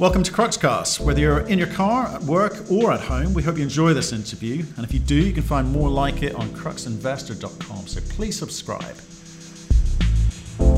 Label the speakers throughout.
Speaker 1: Welcome to Cruxcast. Whether you're in your car, at work, or at home, we hope you enjoy this interview. And if you do, you can find more like it on cruxinvestor.com. So please subscribe.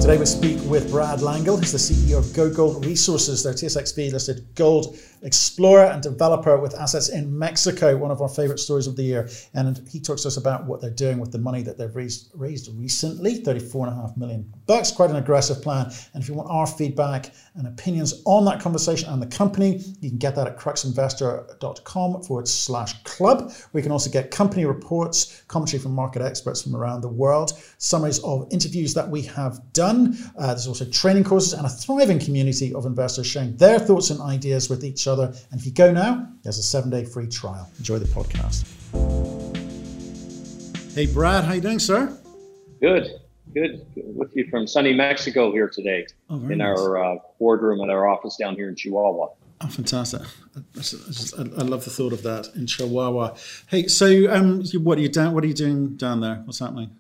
Speaker 1: Today we speak with Brad Langille, who's the CEO of GoGold Resources, their TSXV listed gold explorer and developer with assets in Mexico, one of our favorite stories of the year. And he talks to us about what they're doing with the money that they've raised, raised recently, 34.5 million bucks, quite an aggressive plan. And if you want our feedback and opinions on that conversation and the company, you can get that at cruxinvestor.com forward slash club. We can also get company reports, commentary from market experts from around the world, summaries of interviews that we have done. Uh, there's also training courses and a thriving community of investors sharing their thoughts and ideas with each other. And if you go now, there's a seven day free trial. Enjoy the podcast. Hey, Brad, how you doing, sir?
Speaker 2: Good, good. With you from sunny Mexico here today oh, in nice. our uh, boardroom at our office down here in Chihuahua.
Speaker 1: Oh, fantastic! I, just, I, love the thought of that in Chihuahua. Hey, so um, what are you down? What are you doing down there? What's happening?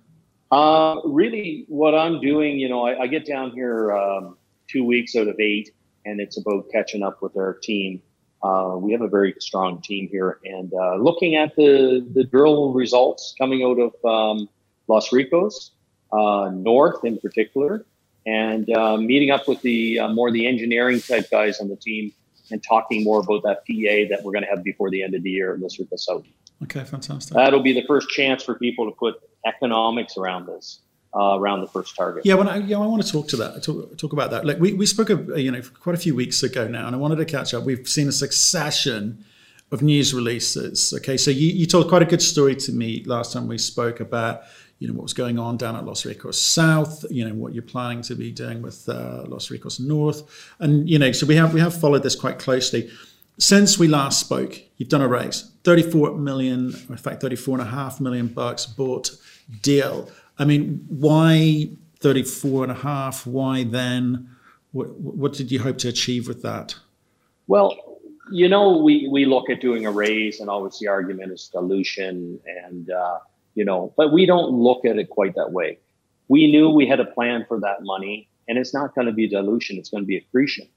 Speaker 2: Uh, really, what I'm doing, you know, I, I get down here um, two weeks out of eight, and it's about catching up with our team. Uh, we have a very strong team here, and uh, looking at the the drill results coming out of um, Los Ricos uh, North in particular, and uh, meeting up with the uh, more the engineering type guys on the team, and talking more about that PEA that we're going to have before the end of the year at Los Ricos South.
Speaker 1: Okay, fantastic.
Speaker 2: That'll be the first chance for people to put economics around this. Uh, around the first target.
Speaker 1: Yeah, when I, yeah, I want to talk to that. Talk, talk about that. Like we, we spoke of, you know quite a few weeks ago now, and I wanted to catch up. We've seen a succession of news releases. Okay, so you, you told quite a good story to me last time we spoke about you know what was going on down at Los Ricos South, you know what you're planning to be doing with uh, Los Ricos North, and you know so we have we have followed this quite closely. Since we last spoke, you've done a raise, 34 million, in fact 34 and a half million bucks bought deal. I mean, why 34 and a half? Why then? What, what did you hope to achieve with that?
Speaker 2: Well, you know, we, we look at doing a raise and always the argument is dilution and, uh, you know, but we don't look at it quite that way. We knew we had a plan for that money and it's not going to be dilution. It's going to be accretion.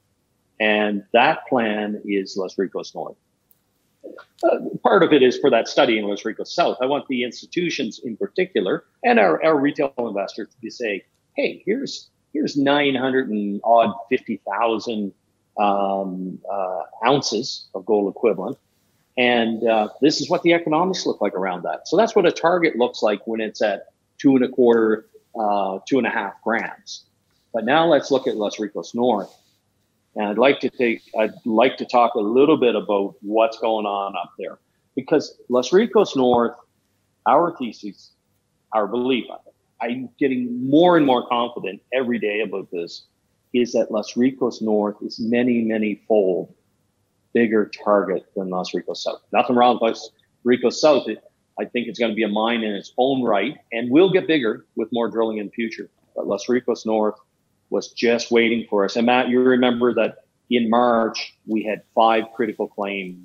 Speaker 2: And that plan is Los Ricos North. Uh, part of it is for that study in Los Ricos South. I want the institutions in particular and our, our retail investors to be say, hey, here's here's 900 and odd 50,000 um, uh, ounces of gold equivalent. And uh, this is what the economics look like around that. So that's what a target looks like when it's at two and a quarter, uh, two and a half grams. But now let's look at Los Ricos North. And I'd like to take, I'd like to talk a little bit about what's going on up there because Los Ricos North, our thesis, our belief, I'm getting more and more confident every day about this, is that Los Ricos North is many, many fold bigger target than Los Ricos South. Nothing wrong with Los Ricos South. It, I think it's going to be a mine in its own right and will get bigger with more drilling in the future. But Los Ricos North was just waiting for us. And Matt, you remember that in March, we had five critical claims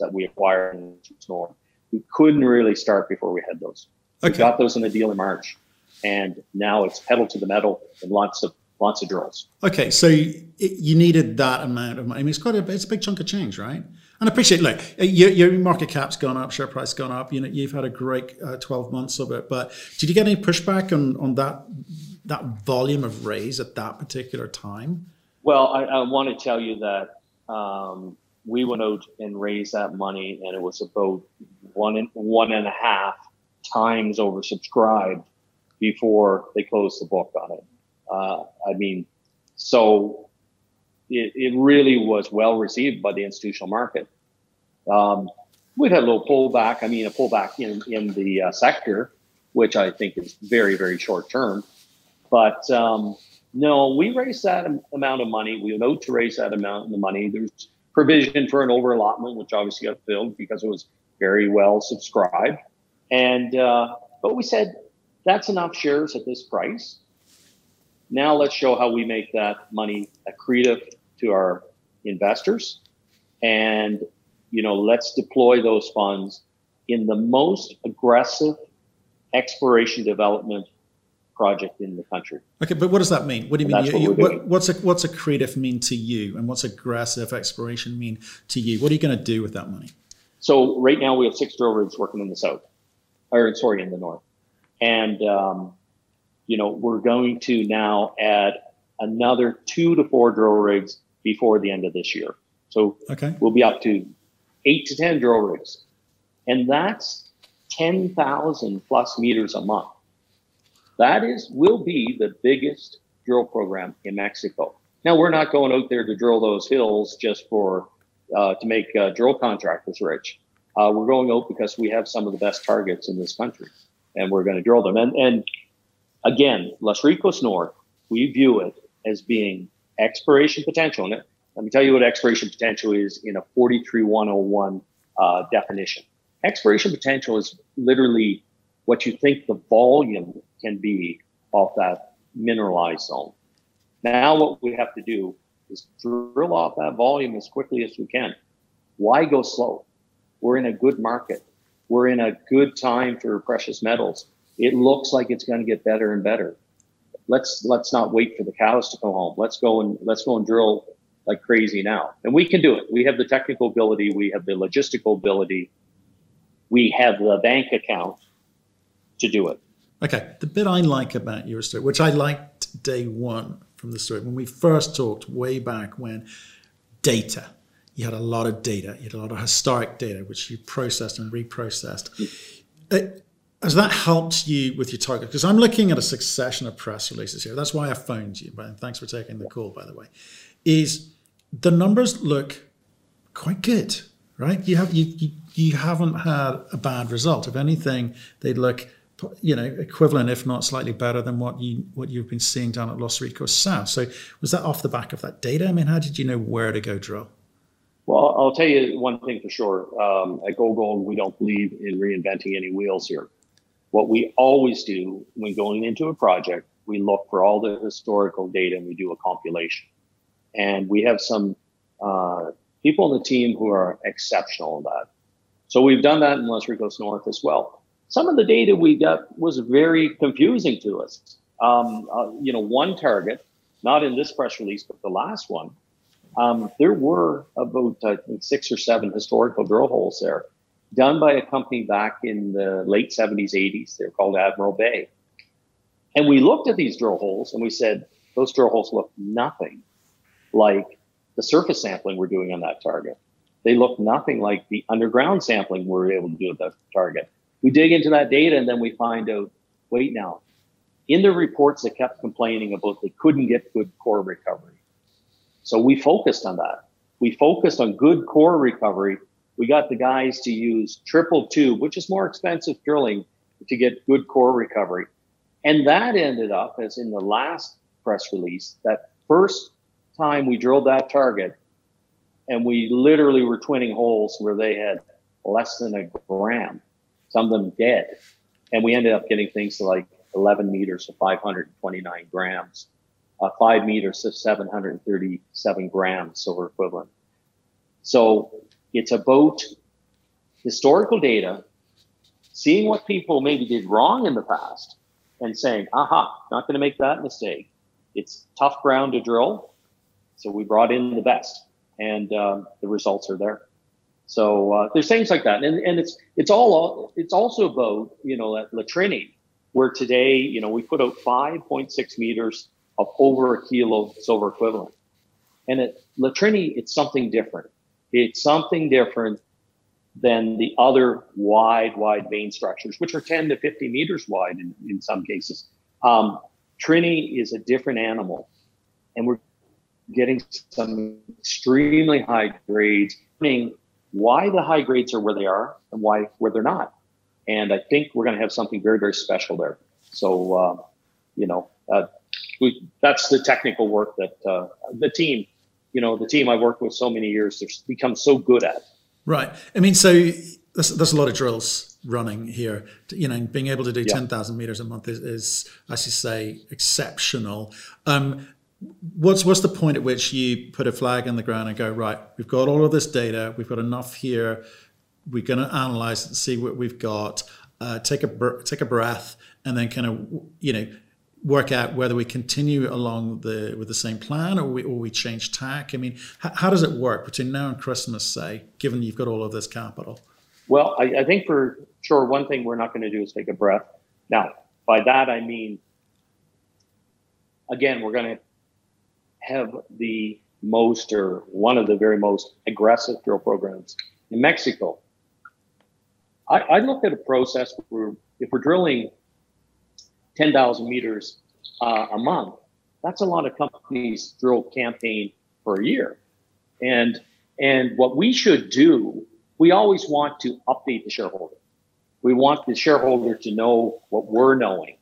Speaker 2: that we acquired in North. We couldn't really start before we had those. Okay. We got those in the deal in March. And now it's pedal to the metal and lots of lots of drills.
Speaker 1: Okay, so you needed that amount of money. I mean, it's quite a it's a big chunk of change, right? And appreciate, look, your, your market cap's gone up, share price gone up. You know, you've had a great uh, twelve months of it. But did you get any pushback on on that that volume of raise at that particular time?
Speaker 2: Well, I, I want to tell you that um, we went out and raised that money, and it was about one and one and a half times oversubscribed before they closed the book on it. Uh, I mean, so it, it really was well received by the institutional market. Um, we've had a little pullback. I mean, a pullback in in the uh, sector, which I think is very very short term. But um, no, we raised that amount of money. We note to raise that amount of money. There's provision for an over allotment, which obviously got filled because it was very well subscribed. And uh, but we said that's enough shares at this price. Now let's show how we make that money accretive to our investors, and you know let's deploy those funds in the most aggressive exploration development project in the country.
Speaker 1: Okay, but what does that mean? What do you and mean? You, what what, what's a what's accretive mean to you, and what's aggressive exploration mean to you? What are you going to do with that money?
Speaker 2: So right now we have six drill rigs working in the south, or sorry, in the north, and um, you know we're going to now add another two to four drill rigs before the end of this year. So
Speaker 1: okay.
Speaker 2: we'll be up to eight to ten drill rigs, and that's ten thousand plus meters a month. That is will be the biggest drill program in Mexico. Now we're not going out there to drill those hills just for uh, to make uh, drill contractors rich. Uh, we're going out because we have some of the best targets in this country, and we're going to drill them. And, and again, Los Ricos North, we view it as being exploration potential. And let me tell you what exploration potential is in a 43101 uh, definition. Exploration potential is literally what you think the volume can be of that mineralized zone. Now, what we have to do is drill off that volume as quickly as we can. Why go slow? We're in a good market. We're in a good time for precious metals. It looks like it's going to get better and better. Let's let's not wait for the cows to come home. Let's go and let's go and drill like crazy now. And we can do it. We have the technical ability. We have the logistical ability. We have the bank account to do it.
Speaker 1: Okay. The bit I like about your story, which I liked day one from the story, when we first talked way back when data, you had a lot of data, you had a lot of historic data, which you processed and reprocessed. It, has that helped you with your target? Because I'm looking at a succession of press releases here. That's why I phoned you. And thanks for taking the call, by the way. Is the numbers look quite good, right? You have you, you you haven't had a bad result. If anything, they look you know equivalent, if not slightly better than what you what you've been seeing down at Los Ricos South. So was that off the back of that data? I mean, how did you know where to go drill?
Speaker 2: Well, I'll tell you one thing for sure. Um, at GoGold, we don't believe in reinventing any wheels here. What we always do when going into a project, we look for all the historical data and we do a compilation. And we have some uh, people on the team who are exceptional in that. So we've done that in Los Ricos North as well. Some of the data we got was very confusing to us. Um, uh, you know, one target, not in this press release, but the last one, um, there were about uh, six or seven historical drill holes there done by a company back in the late 70s, 80s. They're called Admiral Bay. And we looked at these drill holes and we said, those drill holes look nothing like the surface sampling we're doing on that target. They look nothing like the underground sampling we're able to do at that target. We dig into that data and then we find out, wait now, in the reports they kept complaining about they couldn't get good core recovery. So we focused on that. We focused on good core recovery. We got the guys to use triple tube, which is more expensive drilling to get good core recovery. And that ended up, as in the last press release, that first time we drilled that target, and we literally were twinning holes where they had less than a gram, some of them dead. And we ended up getting things to like 11 meters of 529 grams uh, five meters to 737 grams silver equivalent. So it's about historical data, seeing what people maybe did wrong in the past, and saying, aha, not going to make that mistake. It's tough ground to drill. So we brought in the best, and um, the results are there. So uh, there's things like that, and and it's it's all it's also about you know at La Trini, where today you know we put out 5.6 meters of over a kilo silver equivalent. And at La Trini it's something different. It's something different than the other wide, wide vein structures, which are 10 to 50 meters wide in, in some cases. Um, Trini is a different animal, and we're getting some extremely high grades, meaning why the high grades are where they are and why where they're not. And I think we're going to have something very, very special there. So, uh, you know, uh, we, that's the technical work that uh, the team, you know, the team I worked with so many years, they've become so good at.
Speaker 1: Right. I mean, so there's, there's a lot of drills running here. You know, being able to do yeah. 10,000 meters a month is, is, as you say, exceptional. Um, what's what's the point at which you put a flag in the ground and go right? We've got all of this data. We've got enough here. We're going to analyze it and see what we've got. Uh, take a take a breath and then kind of you know work out whether we continue along the with the same plan or we or we change tack? I mean, how, how does it work between now and Christmas, say, given you've got all of this capital?
Speaker 2: Well, I, I think for sure, one thing we're not going to do is take a breath. Now, by that I mean, again, we're going to have the most or one of the very most aggressive drill programs in Mexico. I, I look at a process where if we're drilling 10,000 meters uh, a month, that's a lot of companies drill campaign for a year. And and what we should do, we always want to update the shareholder. We want the shareholder to know what we're knowing.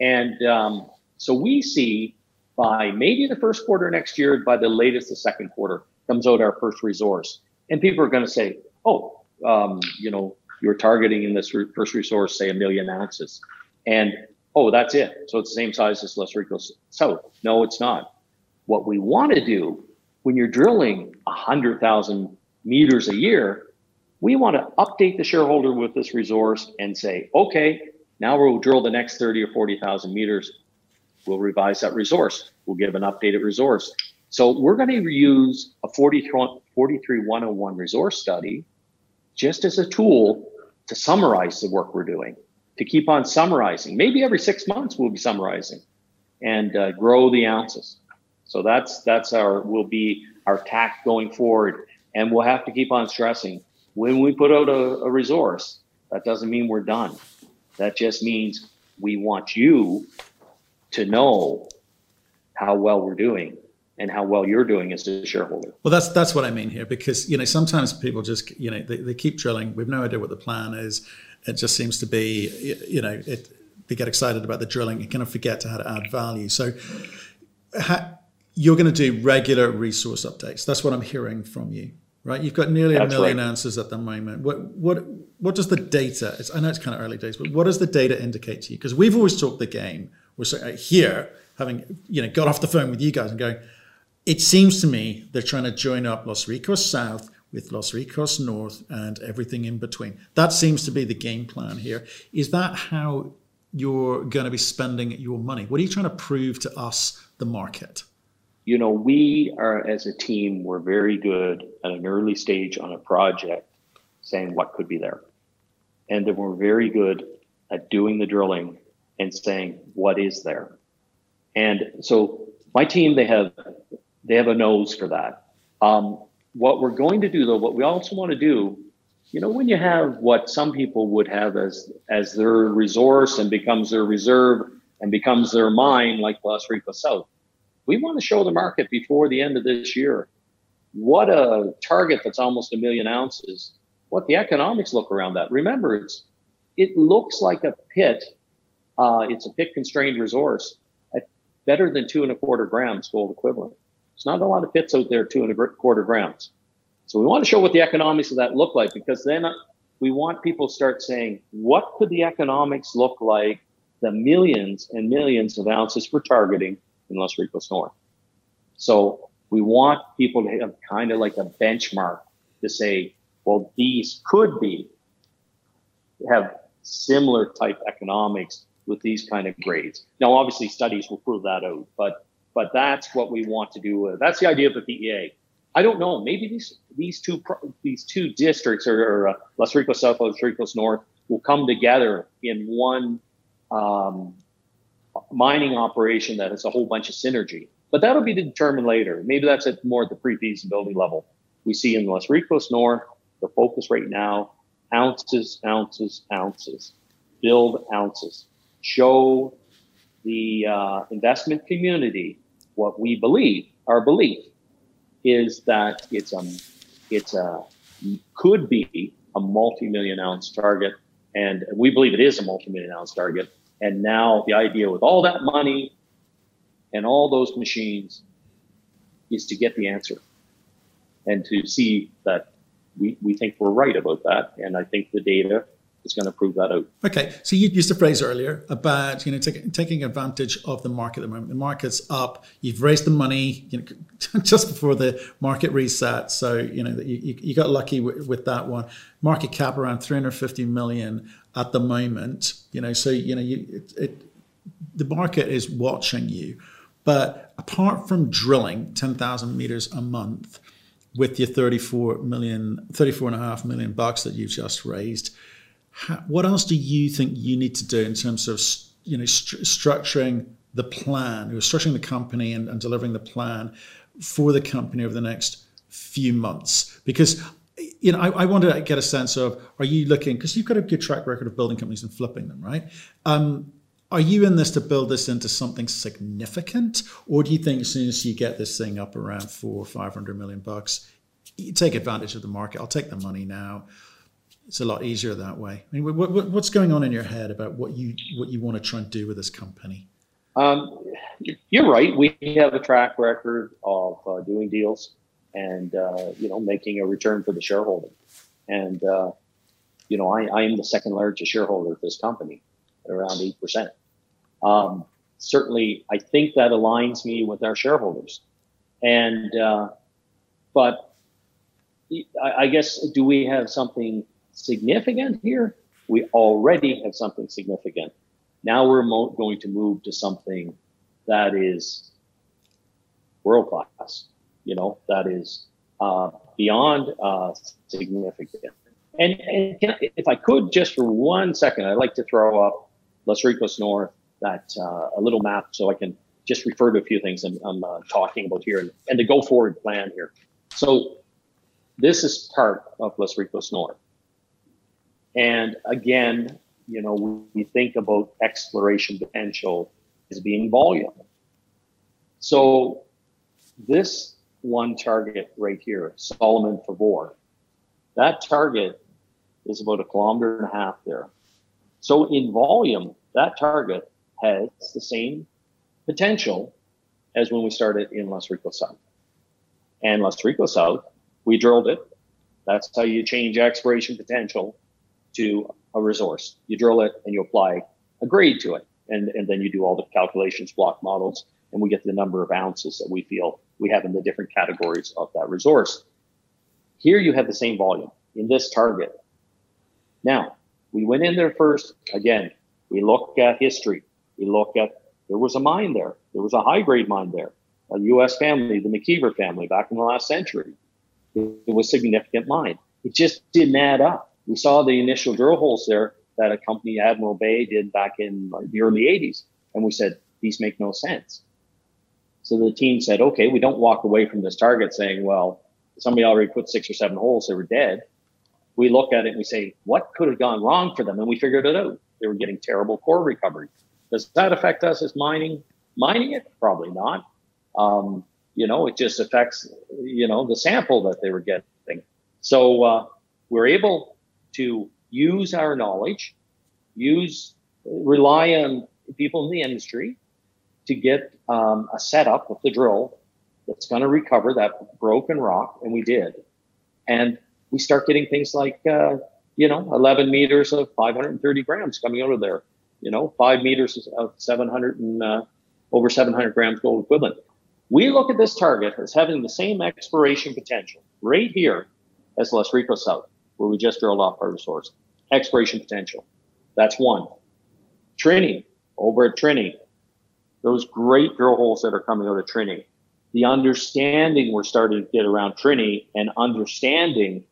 Speaker 2: And um, so we see by maybe the first quarter next year, by the latest the second quarter, comes out our first resource. And people are going to say, oh, um, you know, you're targeting in this re- first resource, say a million ounces. And oh, that's it. So it's the same size as Los Ricos South. No, it's not. What we want to do when you're drilling 100,000 meters a year, we want to update the shareholder with this resource and say, okay, now we'll drill the next 30 or 40,000 meters. We'll revise that resource. We'll give an updated resource. So we're going to use a 43101 resource study just as a tool to summarize the work we're doing, to keep on summarizing. Maybe every six months we'll be summarizing and uh, grow the ounces. So that's that's our will be our tack going forward, and we'll have to keep on stressing when we put out a, a resource. That doesn't mean we're done. That just means we want you to know how well we're doing and how well you're doing as a shareholder.
Speaker 1: Well, that's that's what I mean here, because you know sometimes people just you know they, they keep drilling. We've no idea what the plan is. It just seems to be you know it. They get excited about the drilling and kind of forget to how to add value. So. you're going to do regular resource updates. That's what I'm hearing from you, right? You've got nearly That's a million right. ounces at the moment. What what what does the data? I know it's kind of early days, but what does the data indicate to you? Because we've always talked the game. We're uh, here having you know got off the phone with you guys and going it seems to me they're trying to join up Los Ricos South with Los Ricos North and everything in between. That seems to be the game plan here. Is that how you're going to be spending your money? What are you trying to prove to us, the market?
Speaker 2: You know, we are as a team, we're very good at an early stage on a project saying what could be there. And then we're very good at doing the drilling and saying what is there. And so my team, they have they have a nose for that. Um, what we're going to do, though, what we also want to do, you know, when you have what some people would have as as their resource and becomes their reserve and becomes their mine, like las Ricos South, we want to show the market before the end of this year what a target that's almost a million ounces, what the economics look around that. Remember, it's it looks like a pit. Uh, it's a pit constrained resource at better than two and a quarter grams gold equivalent. It's not a lot of pits out there, two and a quarter grams. So we want to show what the economics of that look like because then we want people to start saying, what could the economics look like? The millions and millions of ounces we're targeting in Los Ricos North. So we want people to have kind of like a benchmark to say, well, these could be have similar type economics with these kind of grades. Now, obviously, studies will prove that out, but but that's what we want to do. That's the idea of the PEA. I don't know. Maybe these these two these two districts or, uh, Los Ricos South, Los Ricos North will come together in one um, mining operation that has a whole bunch of synergy. But that'll be determined later. Maybe that's at more at the pre-feasibility level. We see in Los Ricos North the focus right now: ounces, ounces, ounces. Build ounces. Show the uh, investment community what we believe, our belief, is that it's a, it's a, could be a multi-million ounce target. And we believe it is a multi-million ounce target. And now the idea with all that money and all those machines is to get the answer and to see that we, we think we're right about that. And I think the data is going to prove that out.
Speaker 1: Okay, so you used a phrase earlier about you know take, taking advantage of the market at the moment. The market's up. You've raised the money you know, just before the market reset, so you know you, you got lucky with, with that one. Market cap around 350 million at the moment. You know, so you know you, it, it the market is watching you. But apart from drilling 10,000 meters a month with your 34 million, 34 and a half million bucks that you've just raised, how, what else do you think you need to do in terms of you know st- structuring the plan, or structuring the company and, and delivering the plan for the company over the next few months? Because you know, I, I want to get a sense of are you looking because you've got a good track record of building companies and flipping them, right? Um, are you in this to build this into something significant, or do you think as soon as you get this thing up around four or five hundred million bucks, you take advantage of the market? I'll take the money now. It's a lot easier that way. I mean, what, what, what's going on in your head about what you what you want to try and do with this company?
Speaker 2: Um, you're right. We have a track record of uh, doing deals and uh, you know making a return for the shareholder. And uh, you know, I, I am the second largest shareholder of this company, at around eight percent. Um, certainly, I think that aligns me with our shareholders. And, uh, but I, I guess, do we have something significant here? We already have something significant. Now we're mo- going to move to something that is world class, you know, that is uh, beyond uh, significant. And, and I, if I could, just for one second, I'd like to throw up Los Ricos North that uh, a little map so I can just refer to a few things I'm, I'm uh, talking about here and, and the go forward plan here. So this is part of Los Ricos North. And again, you know, we think about exploration potential as being volume. So this one target right here, Solomon Favor, that target is about a kilometer and a half there. So in volume, that target has the same potential as when we started in Los Ricos South. And Los Ricos South, we drilled it. That's how you change exploration potential to a resource. You drill it and you apply a grade to it. And, and then you do all the calculations, block models, and we get the number of ounces that we feel we have in the different categories of that resource. Here you have the same volume in this target. Now, we went in there first. Again, we look at history. We look at there was a mine there. There was a high grade mine there. A U.S. family, the McKeever family, back in the last century. It was significant mine. It just didn't add up. We saw the initial drill holes there that a company, Admiral Bay, did back in the early 80s. And we said, these make no sense. So the team said, okay, we don't walk away from this target saying, well, somebody already put six or seven holes, they were dead. We look at it and we say, what could have gone wrong for them? And we figured it out. They were getting terrible core recovery. Does that affect us as mining mining it? Probably not. Um, you know, it just affects you know the sample that they were getting. So uh, we're able to use our knowledge, use rely on people in the industry to get um, a setup of the drill that's going to recover that broken rock, and we did. And we start getting things like uh, you know 11 meters of 530 grams coming out of there you know, five meters of 700 and uh, over 700 grams gold equivalent. We look at this target as having the same exploration potential right here as Los Ricos South, where we just drilled off our resource. Exploration potential. That's one. Trini, over at Trini, those great drill holes that are coming out of Trini. The understanding we're starting to get around Trini and understanding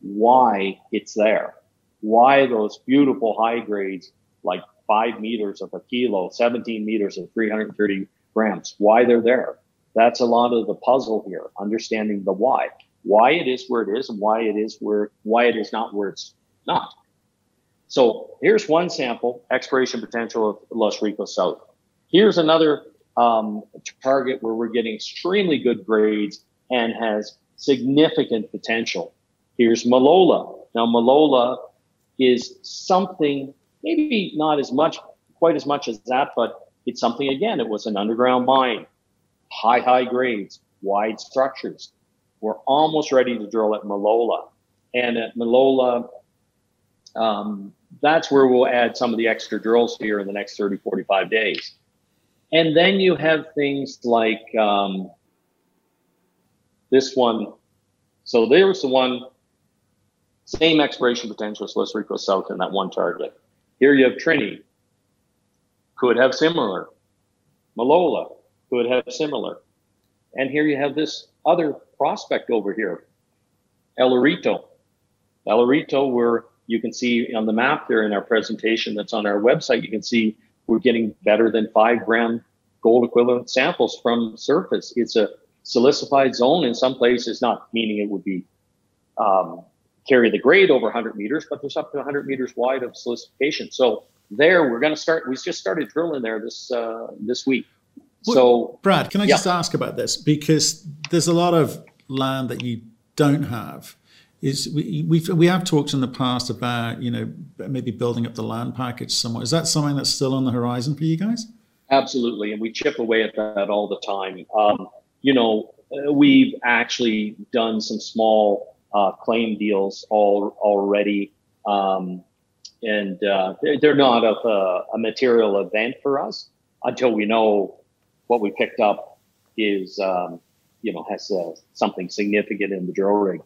Speaker 2: why it's there, why those beautiful high grades like five meters of a kilo, 17 meters of 330 grams, why they're there. That's a lot of the puzzle here, understanding the why, why it is where it is and why it is where, why it is not where it's not. So here's one sample, exploration potential of Los Ricos South. Here's another um, target where we're getting extremely good grades and has significant potential. Here's Malola. Now, Malola is something maybe not as much, quite as much as that, but it's something again. It was an underground mine, high, high grades, wide structures. We're almost ready to drill at Malola. And at Malola, um, that's where we'll add some of the extra drills here in the next 30, 45 days. And then you have things like um, this one. So there's the one, same exploration potential as Los Ricos South in that one target. Here you have Trini. could have similar. Malola could have similar. And here you have this other prospect over here, El Orito. El Orito, where you can see on the map there in our presentation that's on our website, you can see we're getting better than five gram gold equivalent samples from surface. It's a silicified zone in some places, not meaning it would be um, carry the grade over 100 meters, but there's up to 100 meters wide of silicification. So there, we're going to start. We just started drilling there this uh, this week.
Speaker 1: So, Brad, can I yeah. just ask about this because there's a lot of land that you don't have. Is we we've, we have talked in the past about you know maybe building up the land package somewhat. Is that something that's still on the horizon for you guys?
Speaker 2: Absolutely, and we chip away at that all the time. Um, you know, we've actually done some small uh, claim deals all already, um, and uh, they're not of a, a, material event for us until we know what we picked up is, um, you know, has uh, something significant in the drill rig.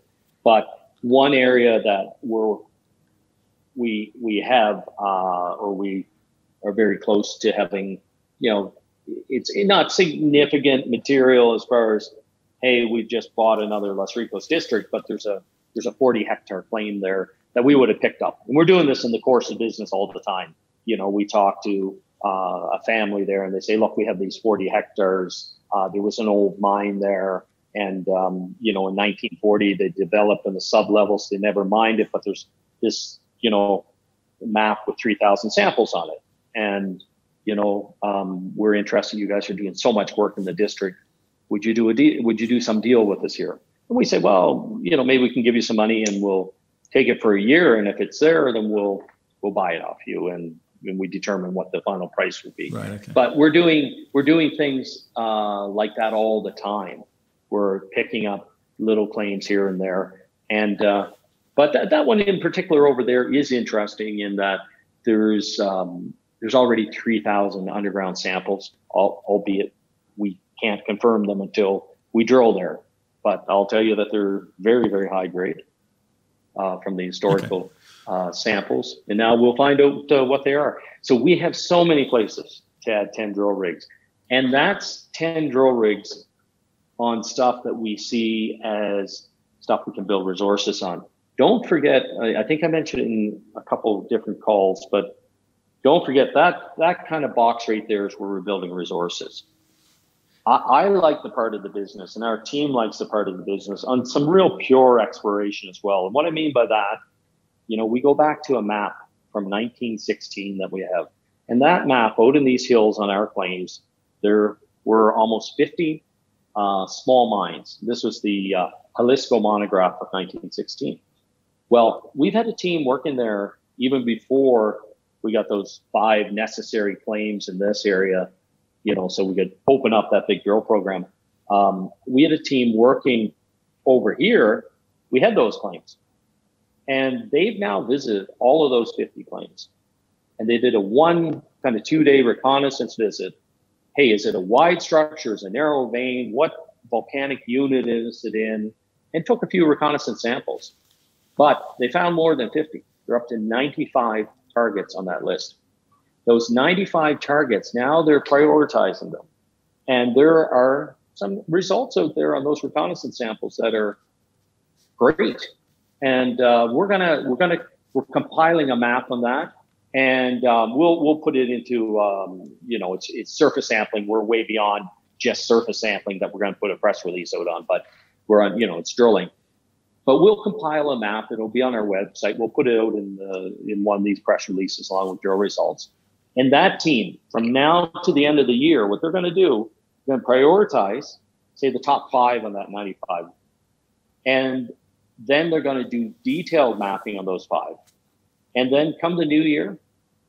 Speaker 2: But one area that we're we we have uh, or we are very close to having, you know, it's not significant material as far as hey, we've just bought another Los Ricos district, but there's a there's a 40 hectare claim there that we would have picked up. And we're doing this in the course of business all the time. You know, we talk to a family there and they say, look, we have these 40 hectares. Uh, there was an old mine there. And, um, you know, in 1940, they developed in the sub levels. They never mined it, but there's this, you know, map with 3,000 samples on it. And, you know, um, we're interested. You guys are doing so much work in the district would you do a deal? Would you do some deal with us here? And we say, well, you know, maybe we can give you some money and we'll take it for a year. And if it's there, then we'll, we'll buy it off you. And, and we determine what the final price would be.
Speaker 1: Right, okay.
Speaker 2: But we're doing, we're doing things uh, like that all the time. We're picking up little claims here and there. And, uh, but that, that one in particular over there is interesting in that there's, um, there's already 3,000 underground samples, albeit we can't confirm them until we drill there. But I'll tell you that they're very, very high grade uh, from the historical okay. Uh, samples. And now we'll find out uh, what they are. So we have so many places to add 10 drill rigs. And that's 10 drill rigs on stuff that we see as stuff we can build resources on. Don't forget, I, I think I mentioned it in a couple of different calls, but don't forget that that kind of box right there is where we're building resources. I, I like the part of the business, and our team likes the part of the business on some real pure exploration as well. And what I mean by that, you know, we go back to a map from 1916 that we have, and that map out in these hills on our claims, there were almost 50 uh, small mines. This was the uh, Jalisco monograph of 1916. Well, we've had a team working there even before we got those five necessary claims in this area you know, so we could open up that big drill program. Um, we had a team working over here. We had those claims, and they've now visited all of those 50 claims, and they did a one kind of two day reconnaissance visit. Hey, is it a wide structure? Is it a narrow vein? What volcanic unit is it in? And took a few reconnaissance samples, but they found more than 50. They're up to 95 targets on that list those 95 targets, now they're prioritizing them. And there are some results out there on those reconnaissance samples that are great. And uh, we're gonna we're gonna we're compiling a map on that, and um, we'll we'll put it into um, you know it's it's surface sampling. We're way beyond just surface sampling that we're to put a press release out on, but we're on you know it's drilling. But we'll compile a map. It'll be on our website. We'll put it out in the in one of these press releases along with drill results. And that team, from now to the end of the year, what they're going to do, they're going to prioritize, say, the top five on that 95. And then they're going to do detailed mapping on those five. And then come the new year,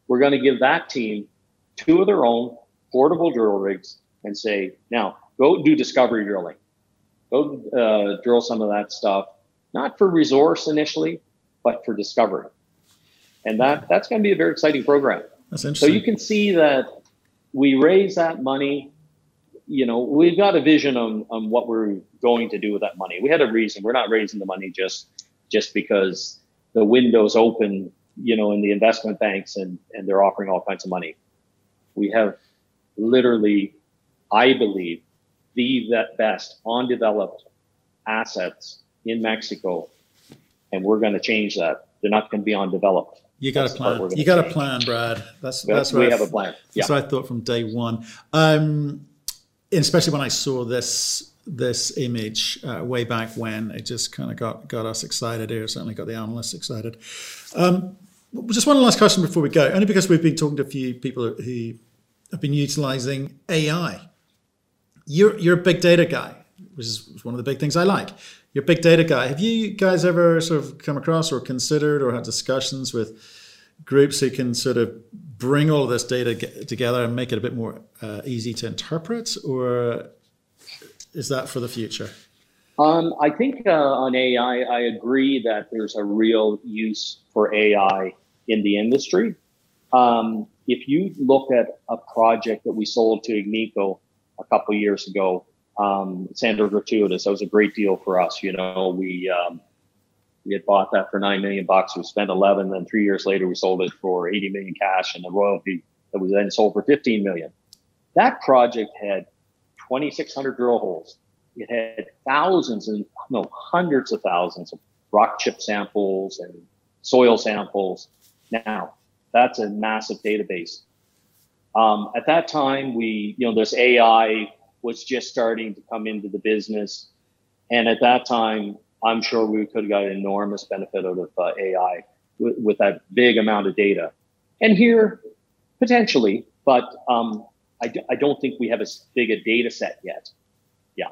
Speaker 2: we're going to give that team two of their own portable drill rigs and say, now go do discovery drilling. Go uh, drill some of that stuff, not for resource initially, but for discovery. And that, that's going to be a very exciting program.
Speaker 1: That's interesting.
Speaker 2: So you can see that we raise that money. You know, we've got a vision on, on what we're going to do with that money. We had a reason. We're not raising the money just just because the window's open, you know, in the investment banks and, and they're offering all kinds of money. We have literally, I believe, the best undeveloped assets in Mexico, and we're going to change that. They're not going to be undeveloped.
Speaker 1: You got that's a plan. You got change. a plan, Brad. That's that's right.
Speaker 2: we have a plan.
Speaker 1: Yeah. what I thought from day one. Um, especially when I saw this this image uh, way back when, it just kind of got got us excited here. Certainly got the analysts excited. Um, just one last question before we go, only because we've been talking to a few people who have been utilizing AI. You're you're a big data guy, which is one of the big things I like. You're a big data guy. Have you guys ever sort of come across or considered or had discussions with groups who can sort of bring all of this data together and make it a bit more uh, easy to interpret, or is that for the future?
Speaker 2: Um, I think uh, on AI, I agree that there's a real use for AI in the industry. Um, if you look at a project that we sold to Agnico a couple years ago, um, Santa Gertrudis, that was a great deal for us. You know, we um, we had bought that for nine million bucks. We spent eleven. Then three years later, we sold it for eighty million cash, and the royalty that was then sold for fifteen million. That project had twenty six hundred drill holes. It had thousands and no hundreds of thousands of rock chip samples and soil samples. Now, that's a massive database. Um, at that time, we, you know, this AI was just starting to come into the business. And at that time, I'm sure we could have got enormous benefit out of uh, AI with, with, that big amount of data. And here, potentially, but um, I don't think we have as big a data set yet Yeah.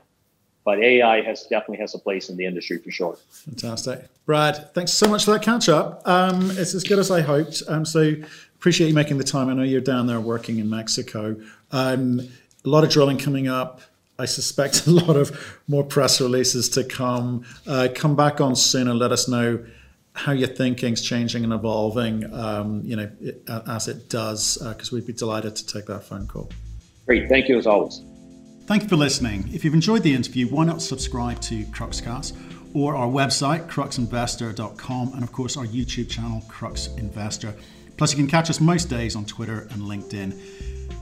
Speaker 2: but AI has definitely has a place in the industry for sure.
Speaker 1: Fantastic, Brad. Thanks so much for that catch up. Um, it's as good as I hoped. Um, so appreciate you making the time. I know you're down there working in Mexico. Um, a lot of drilling coming up. I suspect a lot of more press releases to come. Uh, come back on soon and let us know how your thinking's changing and evolving. Um, you know, it, as it does, because uh, we'd be delighted to take that phone call.
Speaker 2: Great, thank you as always.
Speaker 1: Thank you for listening. If you've enjoyed the interview, why not subscribe to Cruxcast or our website, cruxinvestor.com, and of course our YouTube channel, Crux Investor. Plus, you can catch us most days on Twitter and LinkedIn.